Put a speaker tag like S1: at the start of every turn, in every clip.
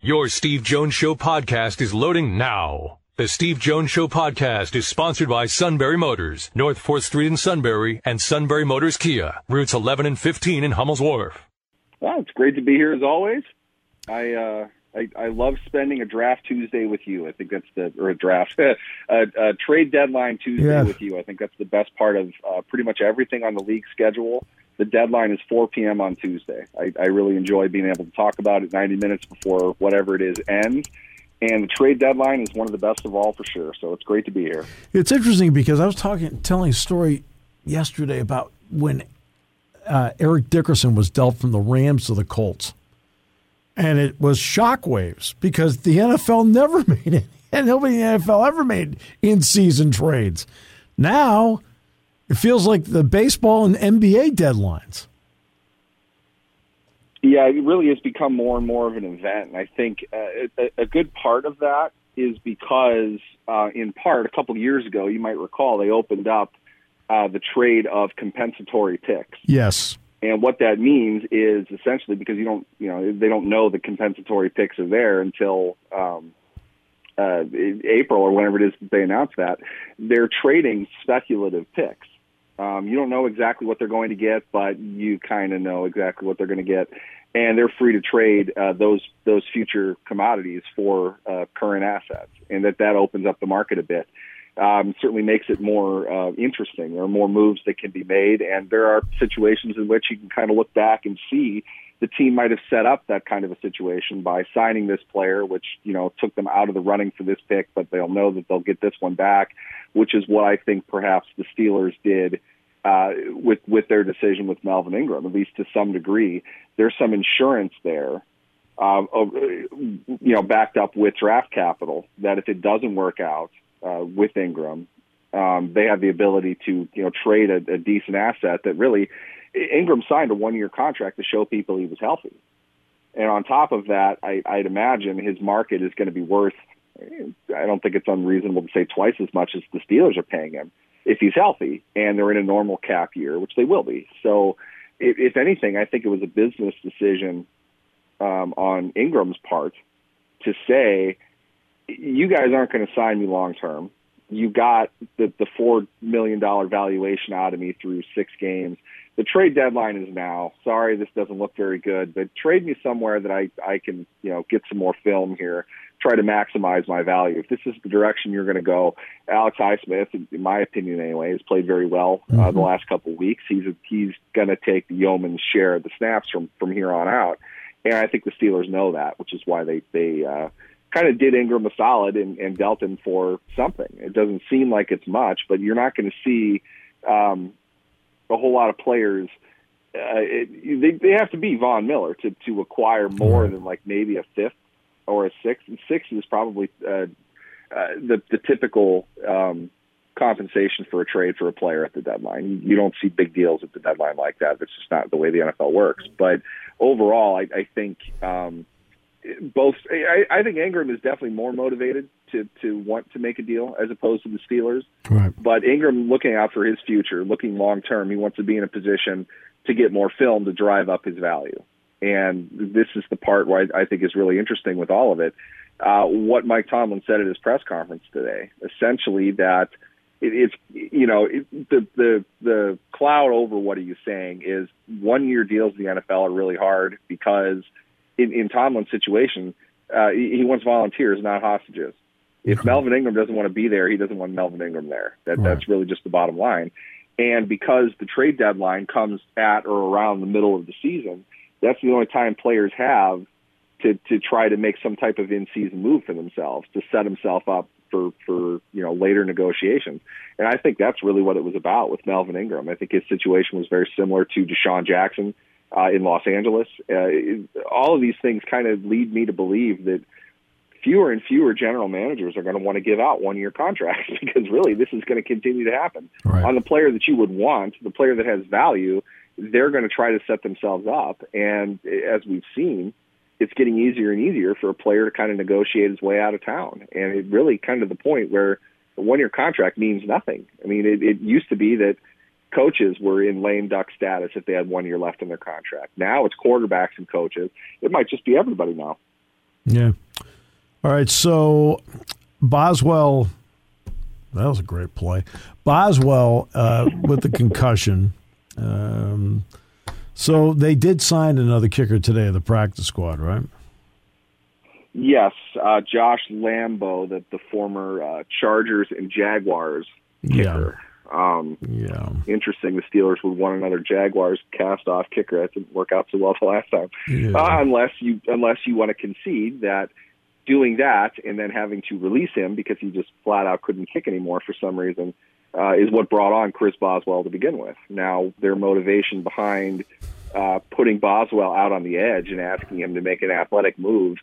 S1: Your Steve Jones Show podcast is loading now. The Steve Jones Show podcast is sponsored by Sunbury Motors, North 4th Street in Sunbury, and Sunbury Motors Kia, routes 11 and 15 in Hummel's Wharf.
S2: Well, it's great to be here as always. I, uh, I, I love spending a draft Tuesday with you. I think that's the or a draft, a, a trade deadline Tuesday
S3: Yeah.
S2: with you. I think that's the best part of uh, pretty much everything on the league schedule. The deadline is 4 p.m. on Tuesday. I, I really enjoy being able to talk about it 90 minutes before whatever it is ends. And the trade deadline is one of the best of all for sure. So it's great to be here.
S3: It's interesting because I was talking, telling a story yesterday about when uh, Eric Dickerson was dealt from the Rams to the Colts, and it was shockwaves because the NFL never made it, and nobody in the NFL ever made in-season trades. Now it feels like the baseball and NBA deadlines.
S2: Yeah, it really has become more and more of an event. And I think uh, a, a good part of that is because, uh, in part, a couple of years ago, you might recall, they opened up uh, the trade of compensatory picks.
S3: Yes.
S2: And what that means is essentially because you don't, you know, they don't know the compensatory picks are there until um, uh, April or whenever it is that they announce that. They're trading speculative picks. Um, you don't know exactly what they're going to get, but you kind of know exactly what they're going to get, and they're free to trade uh, those those future commodities for uh, current assets, and that that opens up the market a bit. Um, certainly makes it more uh, interesting. There are more moves that can be made, and there are situations in which you can kind of look back and see the team might have set up that kind of a situation by signing this player, which you know took them out of the running for this pick, but they'll know that they'll get this one back, which is what I think perhaps the Steelers did uh, with with their decision with Melvin Ingram, at least to some degree. There's some insurance there, of, you know, backed up with draft capital that if it doesn't work out uh, with Ingram, um, they have the ability to you know trade a, a decent asset that really Ingram signed a one year contract to show people he was healthy. And on top of that, I, I'd imagine his market is going to be worth. I don't think it's unreasonable to say twice as much as the Steelers are paying him if he's healthy and they're in a normal cap year, which they will be. So, if, if anything, I think it was a business decision um, on Ingram's part to say, you guys aren't going to sign me long term. You got the, the $4 million valuation out of me through six games. The trade deadline is now. Sorry, this doesn't look very good, but trade me somewhere that I, I can, you know, get some more film here, try to maximize my value. If this is the direction you're going to go, Alex Highsmith, in my opinion anyway, has played very well uh, the last couple of weeks. He's he's going to take the yeoman's share of the snaps from from here on out, and I think the Steelers know that, which is why they they uh, kind of did Ingram a solid and, and dealt him for something. It doesn't seem like it's much, but you're not going to see um, a whole lot of players. Uh, it, they they have to be Von Miller to to acquire more than like maybe a fifth or a sixth. And six is probably uh, uh, the the typical um, compensation for a trade for a player at the deadline. You, don't see big deals at the deadline like that. That's just not the way the NFL works. But overall, I, I think um, both. I, I think Ingram is definitely more motivated to to want to make a deal as opposed to the Steelers.
S3: Right.
S2: But Ingram looking out for his future, looking long term, he wants to be in a position to get more film to drive up his value. And this is the part where I, I think is really interesting with all of it. Uh, what Mike Tomlin said at his press conference today, essentially that it, it's you know it, the the the cloud over what are you saying is one year deals in the NFL are really hard because in, in Tomlin's situation, uh, he, he wants volunteers, not hostages. If Melvin Ingram doesn't want to be there, he doesn't want Melvin Ingram there. That
S3: Right.
S2: that's really just the bottom line. And because the trade deadline comes at or around the middle of the season, that's the only time players have to to try to make some type of in season move for themselves to set himself up for for you know later negotiations. And I think that's really what it was about with Melvin Ingram. I think his situation was very similar to DeSean Jackson uh, in Los Angeles. Uh, it- all of these things kind of lead me to believe that fewer and fewer general managers are going to want to give out one year contracts because really this is going to continue to happen
S3: Right.
S2: on the player that you would want, the player that has value. They're going to try to set themselves up, and as we've seen, it's getting easier and easier for a player to kind of negotiate his way out of town. And it really kind of the point where a one year contract means nothing. I mean, it, it used to be that coaches were in lame duck status if they had one year left in their contract. Now it's quarterbacks and coaches. It might just be everybody now.
S3: Yeah. All right. So Boswell, that was a great play. Boswell uh, with the concussion. Um, so they did sign another kicker today, of the practice squad, right?
S2: Yes, uh, Josh Lambo, the the former uh, Chargers and Jaguars kicker.
S3: Yeah.
S2: Um,
S3: yeah.
S2: Interesting. The Steelers would want another Jaguars cast-off kicker. That didn't work out so well the last time.
S3: Yeah.
S2: Uh, unless you unless you want to concede that doing that and then having to release him because he just flat out couldn't kick anymore for some reason uh, is what brought on Chris Boswell to begin with. Now their motivation behind uh, putting Boswell out on the edge and asking him to make an athletic move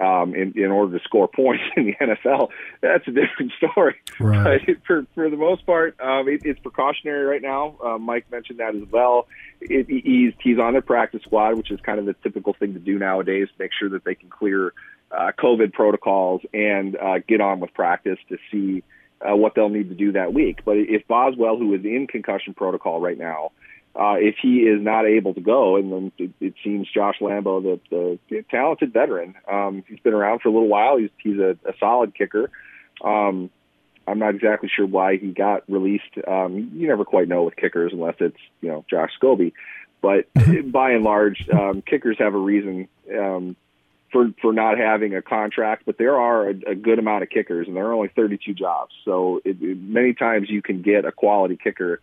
S2: um, in, in order to score points in the NFL, that's a different story.
S3: Right.
S2: But for for the most part, um, it, it's precautionary right now. Uh, Mike mentioned that as well. It, he's he's on the practice squad, which is kind of the typical thing to do nowadays. Make sure that they can clear uh, COVID protocols and uh, get on with practice to see uh, what they'll need to do that week. But if Boswell, who is in concussion protocol right now, uh, if he is not able to go, and then it, it seems Josh Lambo, the, the, the talented veteran, um, he's been around for a little while. He's he's a, a solid kicker. Um, I'm not exactly sure why he got released. Um, you never quite know with kickers unless it's you know Josh Scobee, but by and large, um, kickers have a reason um, for for not having a contract. But there are a, a good amount of kickers, and there are only 32 jobs. So it, it, many times you can get a quality kicker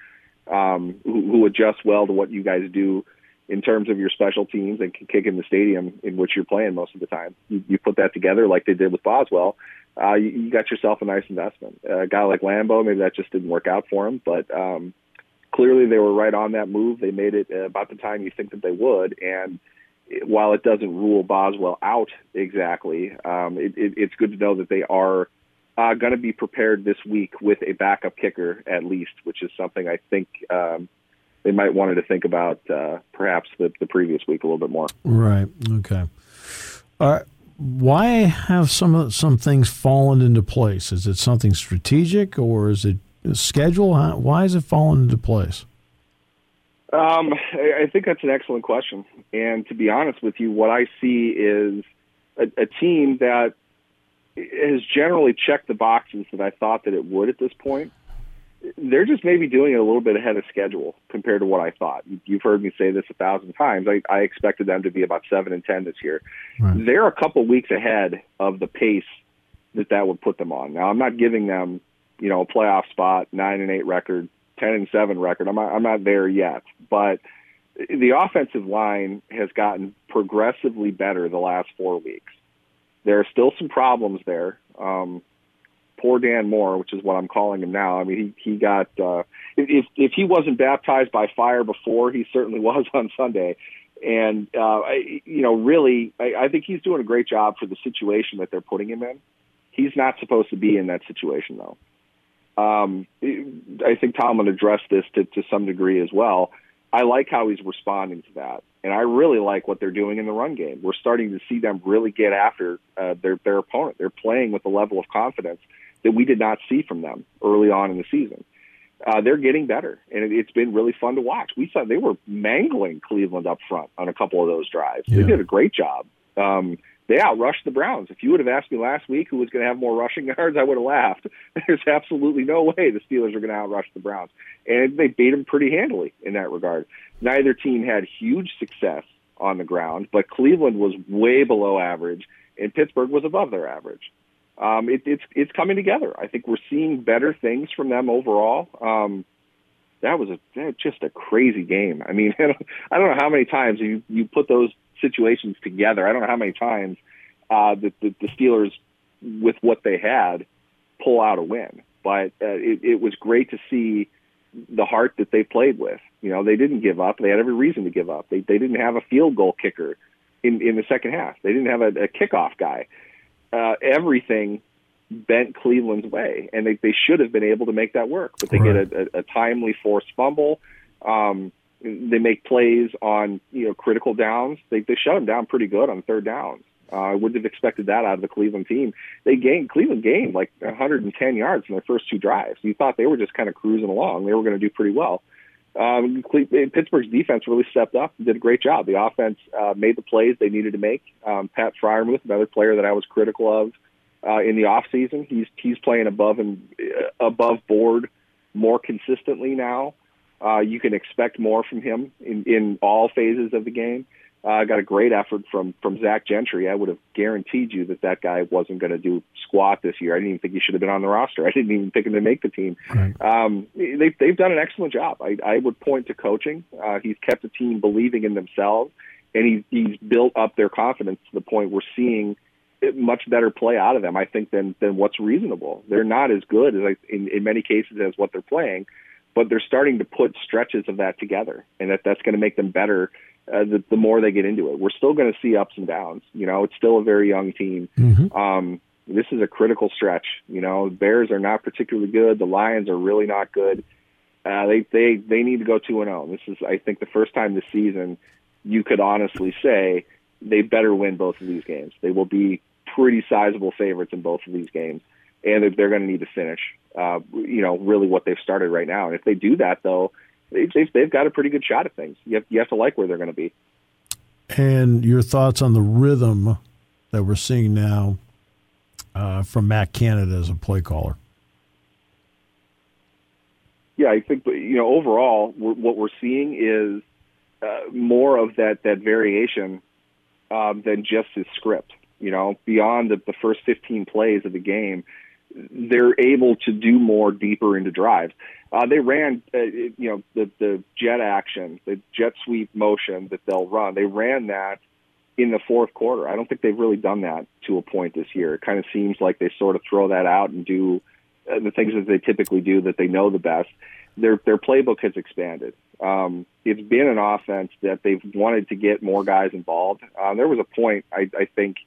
S2: um, who, who adjusts well to what you guys do in terms of your special teams and can kick in the stadium in which you're playing most of the time. You, you put that together like they did with Boswell. Uh, you, you got yourself a nice investment. A guy like Lambo, maybe that just didn't work out for him, but um, clearly they were right on that move. They made it about the time you think that they would, and while it doesn't rule Boswell out exactly, um, it, it, it's good to know that they are uh, going to be prepared this week with a backup kicker at least, which is something I think um, they might wanted to think about uh, perhaps the, the previous week a little bit more.
S3: Right. Okay. All right. Why have some some things fallen into place? Is it something strategic or is it schedule? How, why is it fallen into place?
S2: Um, I think that's an excellent question. And to be honest with you, what I see is a, a team that has generally checked the boxes that I thought that it would at this point. They're just maybe doing it a little bit ahead of schedule compared to what I thought. You've heard me say this a thousand times. I, I expected them to be about seven and ten this year.
S3: Right.
S2: They're a couple weeks ahead of the pace that that would put them on. Now, I'm not giving them, you know, a playoff spot, nine and eight record, ten and seven record. I'm not, I'm not there yet, but the offensive line has gotten progressively better the last four weeks. There are still some problems there. Um, poor Dan Moore, which is what I'm calling him now. I mean, he he got uh, if if he wasn't baptized by fire before, he certainly was on Sunday. And uh, I, you know, really, I, I think he's doing a great job for the situation that they're putting him in. He's not supposed to be in that situation, though. Um, I think Tomlin addressed this to, to some degree as well. I like how he's responding to that, and I really like what they're doing in the run game. We're starting to see them really get after uh, their their opponent. They're playing with a level of confidence that we did not see from them early on in the season. Uh, they're getting better, and it, it's been really fun to watch. We saw they were mangling Cleveland up front on a couple of those drives.
S3: Yeah.
S2: They did a great job. Um, they outrushed the Browns. If you would have asked me last week who was going to have more rushing yards, I would have laughed. There's absolutely no way the Steelers are going to outrush the Browns, and they beat them pretty handily in that regard. Neither team had huge success on the ground, but Cleveland was way below average, and Pittsburgh was above their average. Um, it, it's it's coming together. I think we're seeing better things from them overall. Um, that was a that just a crazy game. I mean, I don't, I don't know how many times you you put those situations together. I don't know how many times uh, the, the the Steelers, with what they had, pull out a win. But uh, it, it was great to see the heart that they played with. You know, they didn't give up. They had every reason to give up. They they didn't have a field goal kicker in in the second half. They didn't have a, a kickoff guy. Uh, everything bent Cleveland's way, and they they should have been able to make that work. But they
S3: Right.
S2: get a, a, a timely forced fumble. Um, they make plays on you know critical downs. They they shut them down pretty good on third downs. Uh, I wouldn't have expected that out of the Cleveland team. They gained Cleveland gained like 110 yards in their first two drives. You thought they were just kind of cruising along. They were going to do pretty well. um, Pittsburgh's defense really stepped up and did a great job. The offense uh, made the plays they needed to make. Um, Pat Freiermuth, another player that I was critical of uh, in the off season, he's he's playing above and uh, above board more consistently now. Uh, you can expect more from him in, in all phases of the game. Uh, got a great effort from from Zach Gentry. I would have guaranteed you that that guy wasn't going to do squat this year. I didn't even think he should have been on the roster. I didn't even pick him to make the team. Right. Um, they, they've done an excellent job. I, I would point to coaching. Uh, he's kept the team believing in themselves, and he, he's built up their confidence to the point we're seeing much better play out of them. I think than than what's reasonable. They're not as good as in, in many cases as what they're playing, but they're starting to put stretches of that together, and that that's going to make them better uh, the, the more they get into it. We're still going to see ups and downs. You know, it's still a very young team. Mm-hmm. Um, this is a critical stretch. You know, Bears are not particularly good. The Lions are really not good. Uh, they they they need to go two and zero. Oh. This is, I think, the first time this season you could honestly say they better win both of these games. They will be pretty sizable favorites in both of these games, and they're, they're going to need to finish. Uh, you know, really what they've started right now. And if they do that, though, they've, they've got a pretty good shot at things. You have, you have to like where they're going to be.
S3: And your thoughts on the rhythm that we're seeing now uh, from Matt Canada as a play caller?
S2: Yeah, I think you know overall we're, what we're seeing is uh, more of that that variation um, than just his script. You know, beyond the, the first 15 plays of the game, they're able to do more deeper into drives. Uh, they ran, uh, you know, the the jet action, the jet sweep motion that they'll run. They ran that in the fourth quarter. I don't think they've really done that to a point this year. It kind of seems like they sort of throw that out and do uh, the things that they typically do that they know the best. Their their playbook has expanded. Um, it's been an offense that they've wanted to get more guys involved. Uh, there was a point I, I think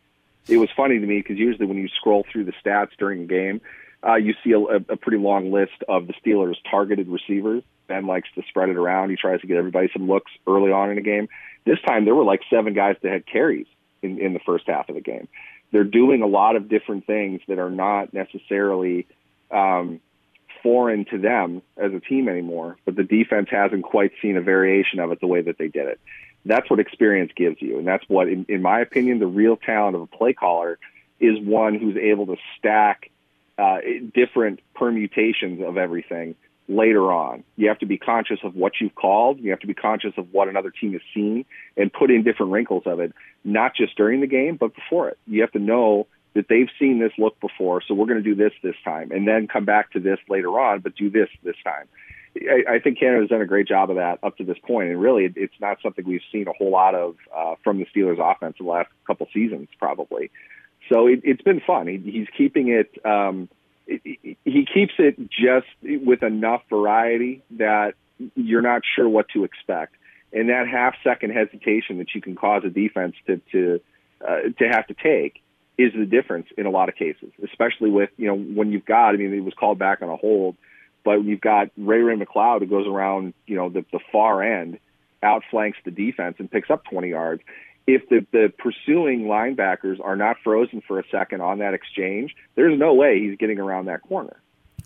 S2: it was funny to me because usually when you scroll through the stats during a game, uh, you see a, a pretty long list of the Steelers' targeted receivers. Ben likes to spread it around. He tries to get everybody some looks early on in the game. This time there were like seven guys that had carries in, in the first half of the game. They're doing a lot of different things that are not necessarily um, foreign to them as a team anymore, but the defense hasn't quite seen a variation of it the way that they did it. That's what experience gives you. And that's what, in, in my opinion, the real talent of a play caller is one who's able to stack uh, different permutations of everything later on. You have to be conscious of what you've called. You have to be conscious of what another team has seen and put in different wrinkles of it, not just during the game, but before it. You have to know that they've seen this look before, so we're going to do this this time, and then come back to this later on, but do this this time. I, I think Canada's done a great job of that up to this point, and really, it, it's not something we've seen a whole lot of uh, from the Steelers' offense in the last couple seasons, probably. So it, it's been fun. He, he's keeping it. Um, he keeps it just with enough variety that you're not sure what to expect, and that half second hesitation that you can cause a defense to to uh, to have to take is the difference in a lot of cases, especially with you know when you've got. I mean, it was called back on a hold, but you've got Ray Ray McCloud who goes around you know the, the far end, outflanks the defense and picks up 20 yards if the, the pursuing linebackers are not frozen for a second on that exchange, there's no way he's getting around that corner.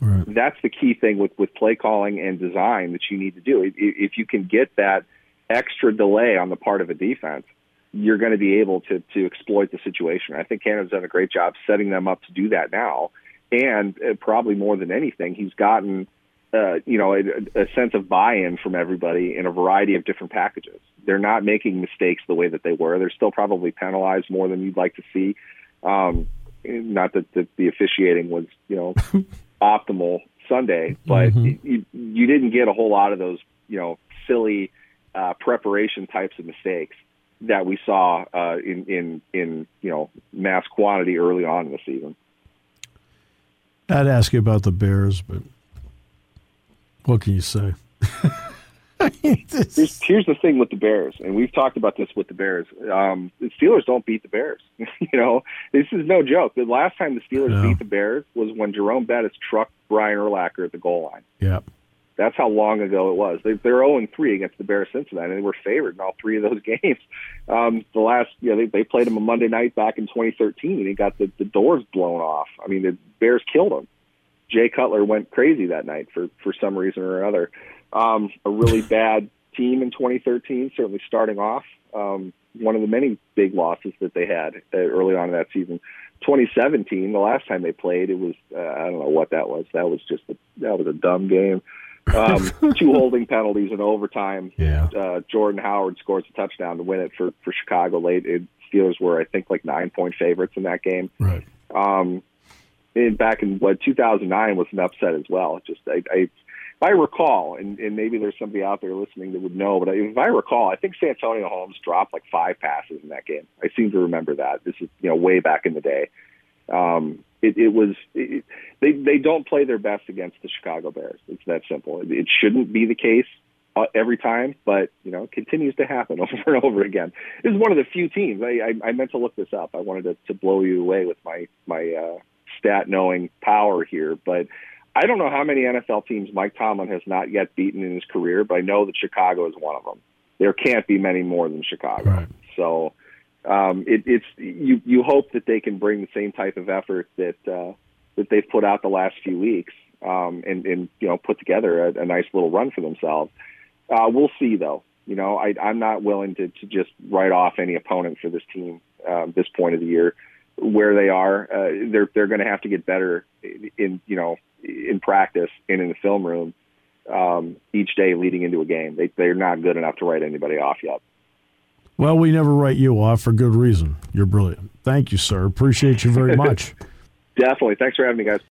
S2: Right. That's the key thing with, with play calling and design that you need to do. If, if you can get that extra delay on the part of a defense, you're going to be able to, to exploit the situation. I think Canada's done a great job setting them up to do that now. And uh, probably more than anything, he's gotten uh, you know, a, a sense of buy-in from everybody in a variety of different packages. They're not making mistakes the way that they were. They're still probably penalized more than you'd like to see. Um, not that the, the officiating was, you know, optimal Sunday, but mm-hmm. you, you didn't get a whole lot of those, you know, silly uh, preparation types of mistakes that we saw uh, in in in you know mass quantity early on in the season.
S3: I'd ask you about the Bears, but what can you say?
S2: here's, here's, the thing with the Bears, and we've talked about this with the Bears. Um, the Steelers don't beat the Bears. you know, this is no joke. The last time the Steelers no. beat the Bears was when Jerome Bettis trucked Brian Urlacher at the goal line.
S3: Yep.
S2: That's how long ago it was. They, they're 0 3 against the Bears since then, and they were favored in all three of those games. Um, the last, you know, they, they played them a Monday night back in 2013, and he got the, the doors blown off. I mean, the Bears killed him. Jay Cutler went crazy that night for for some reason or another. um, a really bad team in 2013. Certainly starting off, um, one of the many big losses that they had uh, early on in that season. 2017, the last time they played, it was uh, I don't know what that was. That was just a, that was a dumb game. Um, two holding penalties in overtime.
S3: Yeah.
S2: Uh, Jordan Howard scores a touchdown to win it for for Chicago late. It, Steelers were I think like nine point favorites in that game.
S3: Right.
S2: Um, and back in what 2009 was an upset as well. Just I, I if I recall, and, and maybe there's somebody out there listening that would know, but if I recall, I think Santonio Holmes dropped like five passes in that game. I seem to remember that. This is you know way back in the day. Um, it, it was it, they they don't play their best against the Chicago Bears. It's that simple. It, it shouldn't be the case uh, every time, but you know, it continues to happen over and over again. This is one of the few teams. I, I, I meant to look this up. I wanted to, to blow you away with my my uh, stat knowing power here, but I don't know how many NFL teams Mike Tomlin has not yet beaten in his career, but I know that Chicago is one of them. There can't be many more than Chicago.
S3: Right.
S2: So um, it, it's you you hope that they can bring the same type of effort that uh, that they've put out the last few weeks um, and and you know put together a, a nice little run for themselves. Uh, we'll see though. You know, I, I'm not willing to, to just write off any opponent for this team um, this point of the year. Where they are, uh, they're they're going to have to get better in, you know in practice and in the film room um, each day leading into a game. They they're not good enough to write anybody off yet.
S3: Well, we never write you off for good reason. You're brilliant. Thank you, sir. Appreciate you very much.
S2: Definitely. Thanks for having me, guys.